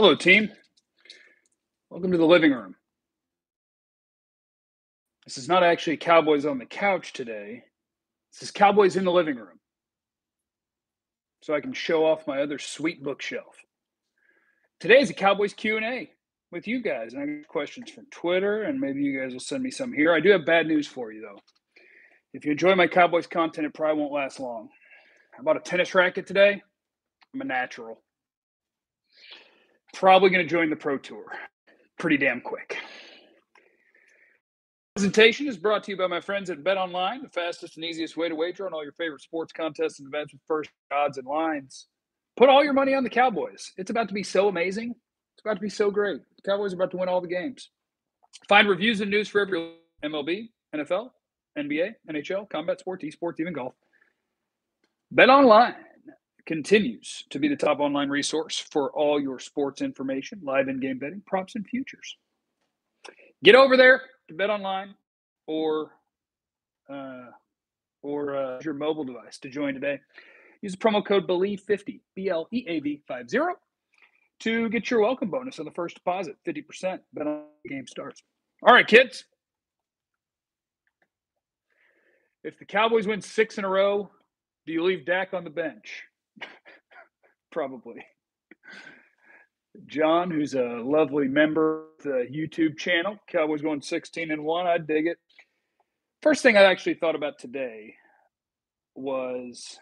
Hello, team. Welcome to the living room. This is not actually Cowboys on the couch today. This is Cowboys in the living room. So I can show off my other sweet bookshelf. Today is a Cowboys Q&A with you guys. And I have questions from Twitter, and maybe you guys will send me some here. I do have bad news for you, though. If you enjoy my Cowboys content, it probably won't last long. I bought a tennis racket today. I'm a natural. Probably going to join the Pro Tour pretty damn quick. Presentation is brought to you by my friends at Bet Online, the fastest and easiest way to wager on all your favorite sports contests and events with first odds and lines. Put all your money on the Cowboys. It's about to be so amazing. It's about to be so great. The Cowboys are about to win all the games. Find reviews and news for every MLB, NFL, NBA, NHL, combat sports, esports, even golf. Bet Online continues to be the top online resource for all your sports information, live in game betting, props, and futures. Get over there to Bet Online or uh, or uh, your mobile device to join today. Use the promo code BELIEVE50, B L E A V 50, to get your welcome bonus on the first deposit, 50%. Bet on the game starts. All right, kids. If the Cowboys win six in a row, do you leave Dak on the bench? Probably. John, who's a lovely member of the YouTube channel, Cowboys going 16 and 1. I dig it. First thing I actually thought about today was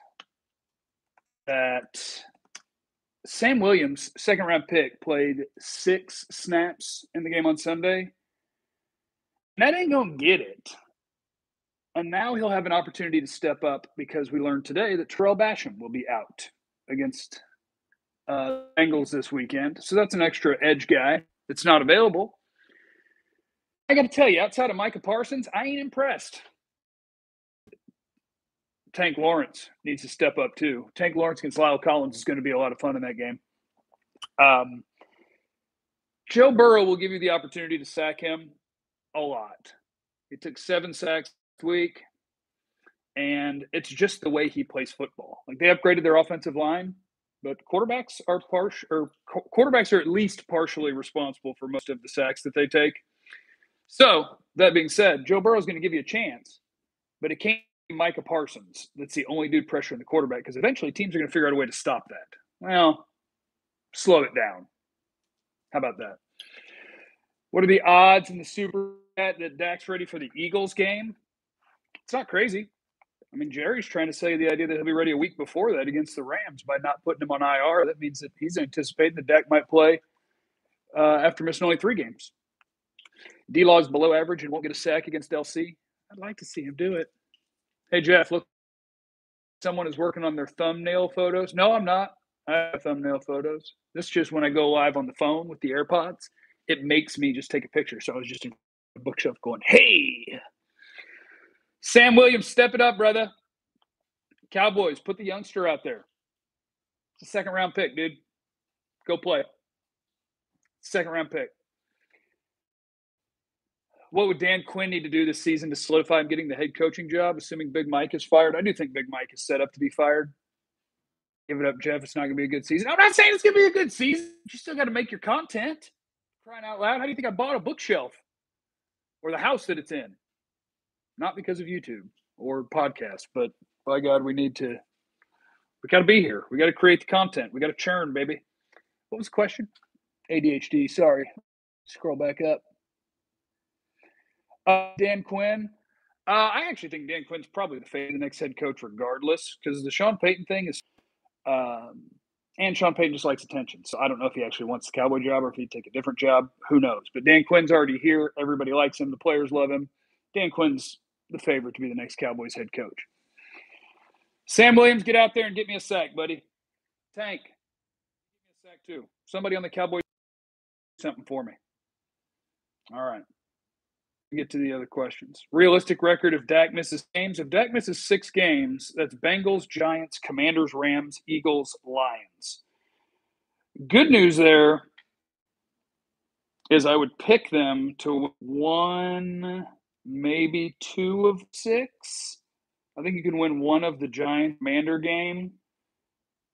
that Sam Williams, second round pick, played six snaps in the game on Sunday. And that ain't going to get it. And now he'll have an opportunity to step up because we learned today that Tarell Basham will be out against uh, Bengals this weekend. So that's an extra edge guy that's not available. I got to tell you, outside of Micah Parsons, I ain't impressed. Tank Lawrence needs to step up too. Tank Lawrence against La'el Collins is going to be a lot of fun in that game. Um, Joe Burrow will give you the opportunity to sack him a lot. He took seven sacks this week, and it's just the way he plays football. Like they upgraded their offensive line, but quarterbacks are partial or quarterbacks are at least partially responsible for most of the sacks that they take. So that being said, Joe Burrow is going to give you a chance, but it can't be Micah Parsons. That's the only dude pressuring the quarterback because eventually teams are going to figure out a way to stop that. Well, slow it down. How about that? What are the odds in the Super Bowl that Dak's ready for the Eagles game? It's not crazy. I mean, Jerry's trying to say the idea that he'll be ready a week before that against the Rams by not putting him on IR. That means that he's anticipating that Dak might play uh, after missing only three games. D Law's below average and won't get a sack against LC. I'd like to see him do it. Hey, Jeff, look, someone is working on their thumbnail photos. No, I'm not. I have thumbnail photos. This is just when I go live on the phone with the AirPods. It makes me just take a picture. So I was just in a bookshelf going, hey, Sam Williams, step it up, brother. Cowboys, put the youngster out there. It's a second round pick, dude. Go play. Second round pick. What would Dan Quinn need to do this season to solidify him getting the head coaching job, assuming Big Mike is fired? I do think Big Mike is set up to be fired. Give it up, Jeff. It's not going to be a good season. I'm not saying it's going to be a good season. You still got to make your content. Crying out loud. How do you think I bought a bookshelf or the house that it's in? Not because of YouTube or podcasts, but by God, we need to, we got to be here. We got to create the content. We got to churn, baby. What was the question? ADHD. Sorry. Scroll back up. Uh, Dan Quinn. Uh, I actually think Dan Quinn's probably the, the next head coach, regardless, because the Sean Payton thing is, um, and Sean Payton just likes attention. So I don't know if he actually wants the Cowboy job or if he'd take a different job. Who knows? But Dan Quinn's already here. Everybody likes him. The players love him. Dan Quinn's the favorite to be the next Cowboys head coach. Sam Williams, get out there and get me a sack, buddy. Tank, give me a sack too. Somebody on the Cowboys something for me. All right. Get to the other questions. Realistic record if Dak misses games. If Dak misses six games, that's Bengals, Giants, Commanders, Rams, Eagles, Lions. Good news there is I would pick them to one maybe two of six. I think you can win one of the Giant Mander game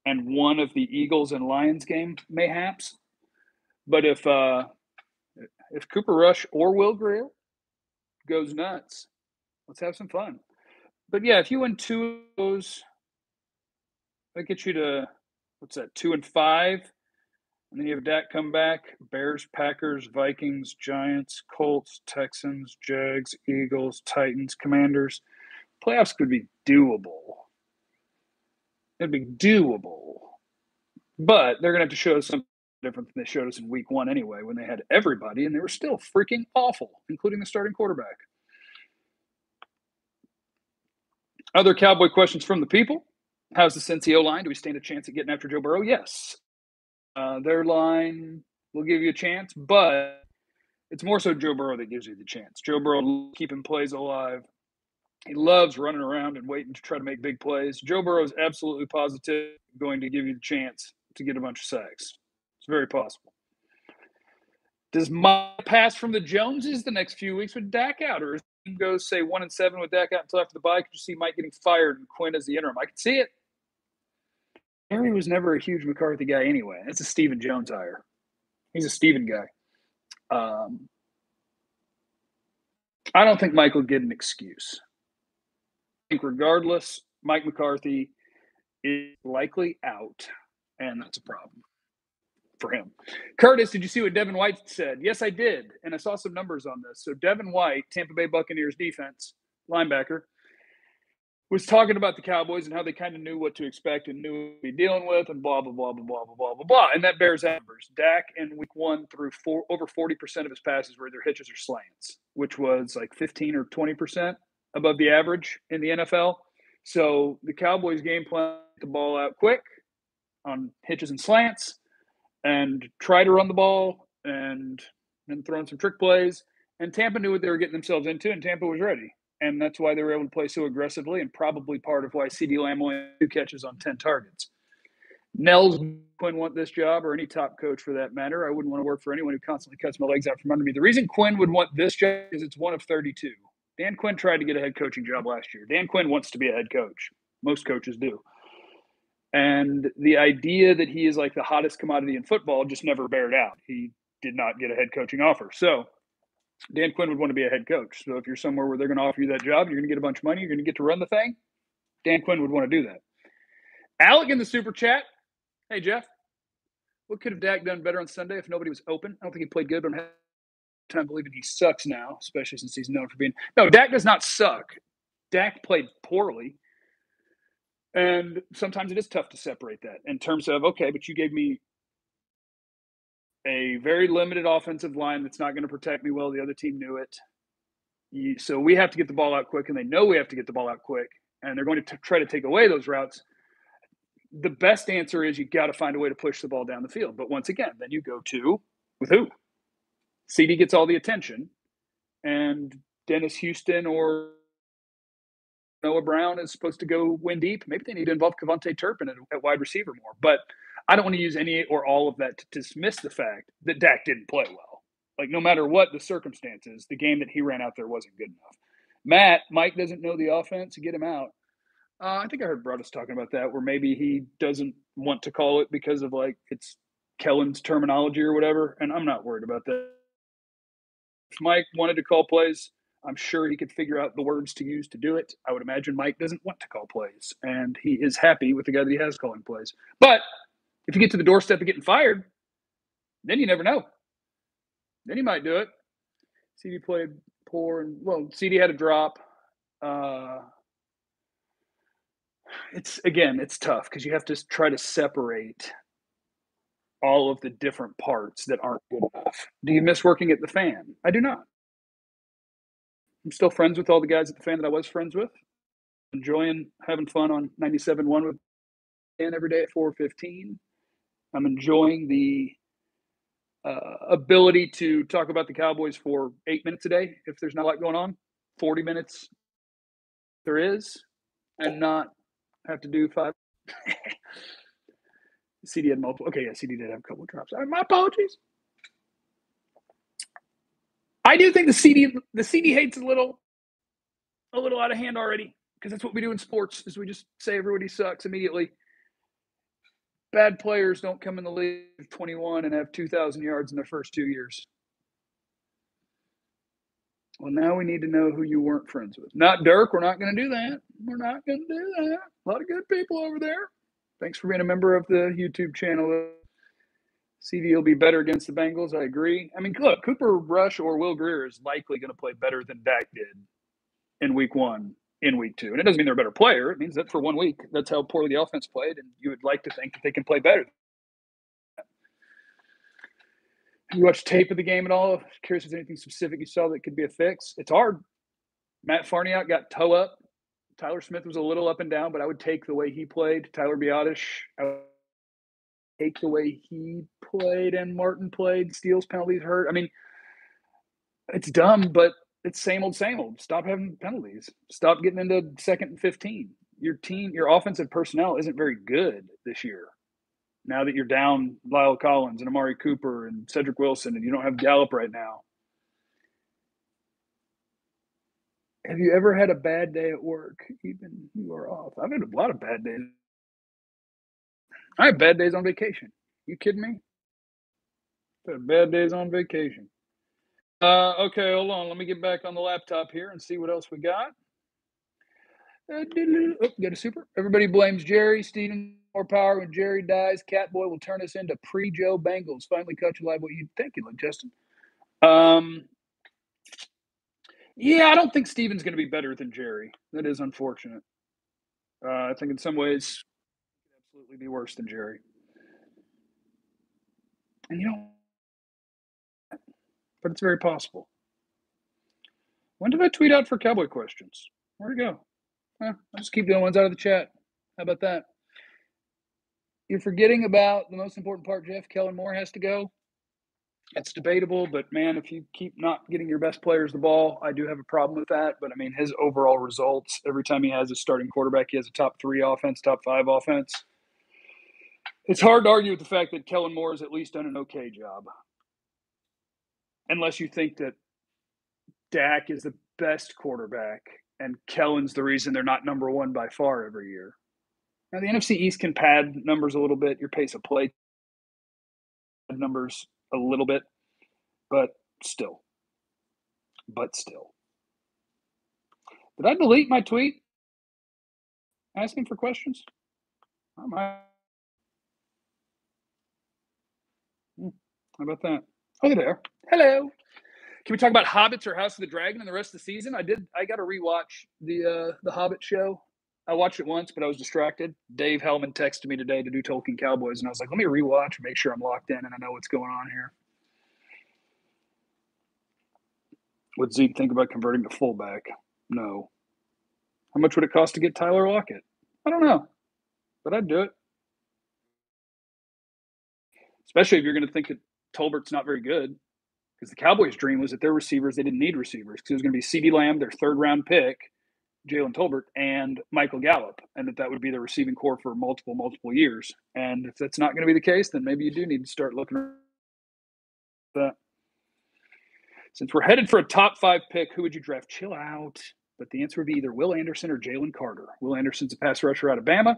and one of the Eagles and Lions game, mayhaps. But if uh, if Cooper Rush or Will Grier goes nuts, let's have some fun. But yeah, if you win two of those, that gets you to what's that? Two and five, and then you have Dak come back: Bears, Packers, Vikings, Giants, Colts, Texans, Jags, Eagles, Titans, Commanders. Playoffs could be doable. It'd be doable, but they're gonna have to show us something different than they showed us in Week One anyway, when they had everybody and they were still freaking awful, including the starting quarterback. Other Cowboy questions from the people. How's the Cincy line? Do we stand a chance at getting after Joe Burrow? Yes. Uh, their line will give you a chance, but it's more so Joe Burrow that gives you the chance. Joe Burrow keeping plays alive. He loves running around and waiting to try to make big plays. Joe Burrow is absolutely positive going to give you the chance to get a bunch of sacks. It's very possible. Does my pass from the Joneses the next few weeks with Dak out, or goes say one and seven with Dak out until after the bye? Could you see Mike getting fired and Quinn as the interim? I could see it. Jerry was never a huge McCarthy guy anyway. It's a Stephen Jones hire. He's a Stephen guy. Um, I don't think Mike will get an excuse. I think regardless, Mike McCarthy is likely out, and that's a problem for him. Curtis, did you see what Devin White said? Yes, I did, and I saw some numbers on this. So Devin White, Tampa Bay Buccaneers defense linebacker, was talking about the Cowboys and how they kind of knew what to expect and knew what to be dealing with, and blah blah blah blah blah blah blah blah blah. And that bears numbers. Dak in Week One threw four, over forty percent of his passes were either hitches or slants, which was like fifteen or twenty percent above the average in the NFL. So the Cowboys game plan the ball out quick on hitches and slants, and try to run the ball and then throw in some trick plays. And Tampa knew what they were getting themselves into, and Tampa was ready and that's why they were able to play so aggressively, and probably part of why CeeDee Lamb only two catches on ten targets. Nels Quinn want this job, or any top coach for that matter. I wouldn't want to work for anyone who constantly cuts my legs out from under me. The reason Quinn would want this job is it's one of 32. Dan Quinn tried to get a head coaching job last year. Dan Quinn wants to be a head coach. Most coaches do. And the idea that he is like the hottest commodity in football just never bared out. He did not get a head coaching offer. So Dan Quinn would want to be a head coach. So if you're somewhere where they're going to offer you that job, you're going to get a bunch of money, you're going to get to run the thing. Dan Quinn would want to do that. Alec in the super chat. Hey Jeff, what could have Dak done better on Sunday if nobody was open? I don't think he played good, but I'm time believing he sucks now, especially since he's known for being. No, Dak does not suck. Dak played poorly. And sometimes it is tough to separate that in terms of, okay, but you gave me a very limited offensive line that's not going to protect me well. The other team knew it. You, so we have to get the ball out quick, and they know we have to get the ball out quick, and they're going to t- try to take away those routes. The best answer is you got to find a way to push the ball down the field. But once again, then you go to with who? CD gets all the attention, and Dennis Houston or Noah Brown is supposed to go win deep. Maybe they need to involve KaVontae Turpin at, at wide receiver more. But – I don't want to use any or all of that to dismiss the fact that Dak didn't play well. Like, no matter what the circumstances, the game that he ran out there wasn't good enough. Matt, Mike doesn't know the offense, get him out. Uh, I think I heard Broaddus talking about that, where maybe he doesn't want to call it because of like it's Kellen's terminology or whatever. And I'm not worried about that. If Mike wanted to call plays, I'm sure he could figure out the words to use to do it. I would imagine Mike doesn't want to call plays, and he is happy with the guy that he has calling plays. But if you get to the doorstep of getting fired, then you never know. Then he might do it. CD played poor, and well, CD had a drop. Uh, it's again, it's tough because you have to try to separate all of the different parts that aren't good enough. Do you miss working at the fan? I do not. I'm still friends with all the guys at the fan that I was friends with. Enjoying having fun on 97.1 with Dan every day at 415. I'm enjoying the uh, ability to talk about the Cowboys for eight minutes a day if there's not a lot going on, 40 minutes there is, and not have to do five. CeeDee had multiple. Okay, yeah, CeeDee did have a couple of drops. Uh, my apologies. I do think the CeeDee the CeeDee hates a little a little out of hand already because that's what we do in sports is we just say everybody sucks immediately bad players don't come in the league of 21 and have 2,000 yards in their first two years. Well, now we need to know who you weren't friends with. Not Dirk. We're not going to do that. We're not going to do that. A lot of good people over there. Thanks for being a member of the YouTube channel. CD will be better against the Bengals. I agree. I mean, look, Cooper Rush or Will Grier is likely going to play better than Dak did in week one, in week two. And it doesn't mean they're a better player. It means that for one week, that's how poorly the offense played. And you would like to think that they can play better. You watched tape of the game at all? Curious if there's anything specific you saw that could be a fix. It's hard. Matt Farniok got toe up. Tyler Smith was a little up and down, but I would take the way he played. Tyler Biadasz, I take the way he played and Martin played. Steals, penalties, hurt. I mean, it's dumb, but it's same old, same old. Stop having penalties. Stop getting into second and 15. Your team, your offensive personnel isn't very good this year. Now that you're down La'el Collins and Amari Cooper and Cedric Wilson and you don't have Gallup right now. Have you ever had a bad day at work? Even you are off. I've had a lot of bad days. I have bad days on vacation. You kidding me? I've had bad days on vacation. Uh, okay, hold on. Let me get back on the laptop here and see what else we got. Uh, oh, got a super. Everybody blames Jerry. Stephen more power when Jerry dies. Catboy will turn us into pre-Joe Bengals. Finally, cut you live. What you think you look, Justin? Um, yeah, I don't think Stephen's going to be better than Jerry. That is unfortunate. Uh, I think in some ways, absolutely be worse than Jerry. And you know, but it's very possible. When did I tweet out for cowboy questions? Where'd it go? I'll just keep doing ones out of the chat. How about that? You're forgetting about the most important part, Jeff. Kellen Moore has to go. It's debatable, but man, if you keep not getting your best players the ball, I do have a problem with that. But I mean, his overall results every time he has a starting quarterback, he has a top three offense, top five offense. It's hard to argue with the fact that Kellen Moore has at least done an okay job unless you think that Dak is the best quarterback and Kellen's the reason they're not number one by far every year. Now the NFC East can pad numbers a little bit, your pace of play numbers a little bit, but still. But still. Did I delete my tweet asking for questions? Hmm, how about that? Oh, there. Hello. Can we talk about Hobbits or House of the Dragon and the rest of the season? I did. I got to rewatch the uh, the Hobbit show. I watched it once, but I was distracted. Dave Helman texted me today to do Tolkien Cowboys, and I was like, let me rewatch and make sure I'm locked in and I know what's going on here. Would Zeke think about converting to fullback? No. How much would it cost to get Tyler Lockett? I don't know, but I'd do it. Especially if you're going to think that Tolbert's not very good because the Cowboys' dream was that their receivers, they didn't need receivers because it was going to be CeeDee Lamb, their third round pick, Jalen Tolbert, and Michael Gallup, and that that would be the receiving corps for multiple, multiple years. And if that's not going to be the case, then maybe you do need to start looking that. Since we're headed for a top five pick, who would you draft? Chill out. But the answer would be either Will Anderson or Jalen Carter. Will Anderson's a pass rusher out of Bama,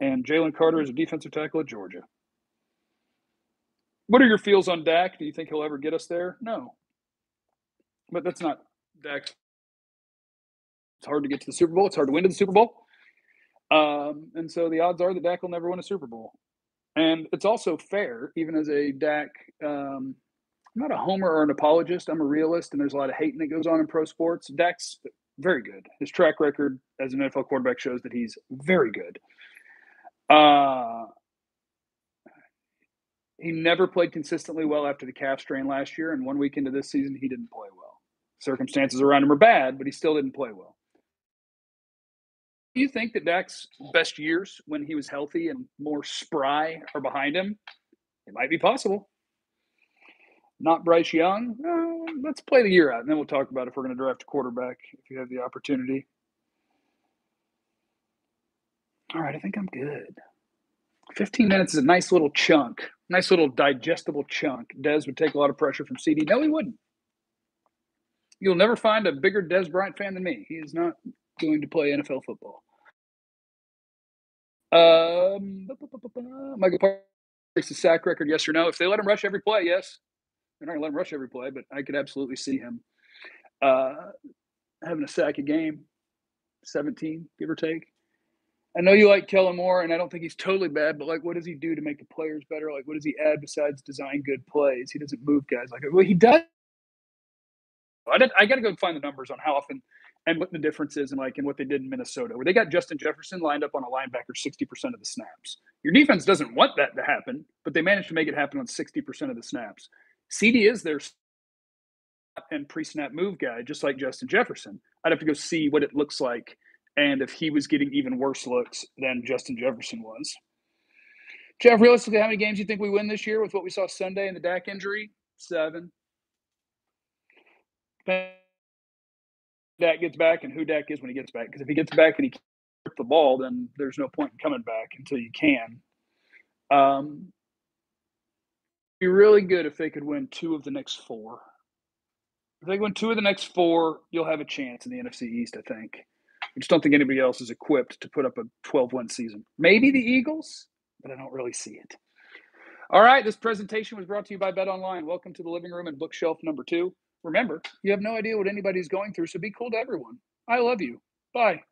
and Jalen Carter is a defensive tackle at Georgia. What are your feels on Dak? Do you think he'll ever get us there? No. But that's not Dak. It's hard to get to the Super Bowl. It's hard to win to the Super Bowl. Um, and so the odds are that Dak will never win a Super Bowl. And it's also fair, even as a Dak, um, I'm not a homer or an apologist. I'm a realist, and there's a lot of hating that goes on in pro sports. Dak's very good. His track record as an NFL quarterback shows that he's very good. Uh, he never played consistently well after the calf strain last year, and one week into this season, he didn't play well. Circumstances around him are bad, but he still didn't play well. Do you think that Dak's best years, when he was healthy and more spry, are behind him? It might be possible. Not Bryce Young. Uh, let's play the year out, and then we'll talk about if we're going to draft a quarterback if you have the opportunity. All right, I think I'm good. 15 minutes is a nice little chunk, nice little digestible chunk. Dez would take a lot of pressure from CD. No, he wouldn't. You'll never find a bigger Dez Bryant fan than me. He is not going to play NFL football. Um, Michael Parsons, the sack record, yes or no? If they let him rush every play, yes. They're not going to let him rush every play, but I could absolutely see him uh, having a sack a game, 17, give or take. I know you like Kellen Moore, and I don't think he's totally bad, but like, what does he do to make the players better? Like, what does he add besides design good plays? He doesn't move guys like well, he does. I, did, I got to go find the numbers on how often and what the difference is, and like, and what they did in Minnesota, where they got Justin Jefferson lined up on a linebacker sixty percent of the snaps. Your defense doesn't want that to happen, but they managed to make it happen on sixty percent of the snaps. CD is their and pre-snap move guy, just like Justin Jefferson. I'd have to go see what it looks like and if he was getting even worse looks than Justin Jefferson was. Jeff, realistically, how many games do you think we win this year with what we saw Sunday and the Dak injury? Seven. Dak gets back and who Dak is when he gets back. Because if he gets back and he can't the ball, then there's no point in coming back until you can. Um, be really good if they could win two of the next four. If they win two of the next four, you'll have a chance in the NFC East, I think. I just don't think anybody else is equipped to put up a 12 1 season. Maybe the Eagles, but I don't really see it. All right, this presentation was brought to you by Bet Online. Welcome to the living room and bookshelf number two. Remember, you have no idea what anybody's going through, so be cool to everyone. I love you. Bye.